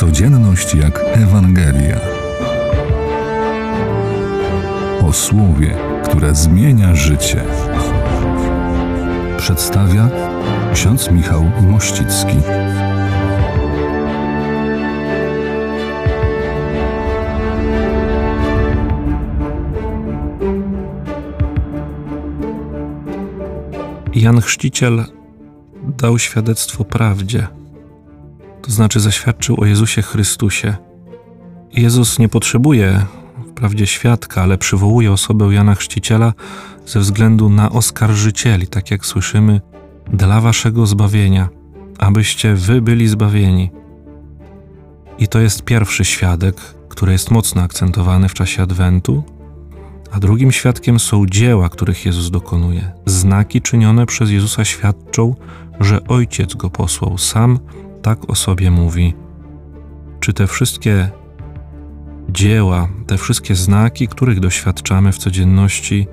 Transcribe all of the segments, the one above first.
Codzienność jak Ewangelia. O słowie, które zmienia życie. Przedstawia ksiądz Michał Mościcki. Jan Chrzciciel dał świadectwo prawdzie, to znaczy zaświadczył o Jezusie Chrystusie. Jezus nie potrzebuje wprawdzie świadka, ale przywołuje osobę Jana Chrzciciela ze względu na oskarżycieli, tak jak słyszymy, dla waszego zbawienia, abyście wy byli zbawieni. I to jest pierwszy świadek, który jest mocno akcentowany w czasie Adwentu, a drugim świadkiem są dzieła, których Jezus dokonuje. Znaki czynione przez Jezusa świadczą, że Ojciec go posłał. Sam tak o sobie mówi. Czy te wszystkie dzieła, te wszystkie znaki, których doświadczamy w codzienności,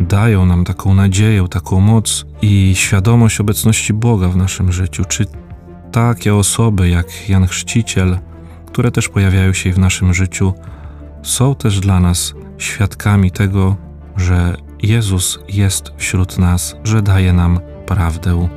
dają nam taką nadzieję, taką moc i świadomość obecności Boga w naszym życiu? Czy takie osoby jak Jan Chrzciciel, które też pojawiają się w naszym życiu, są też dla nas świadkami tego, że Jezus jest wśród nas, że daje nam prawdę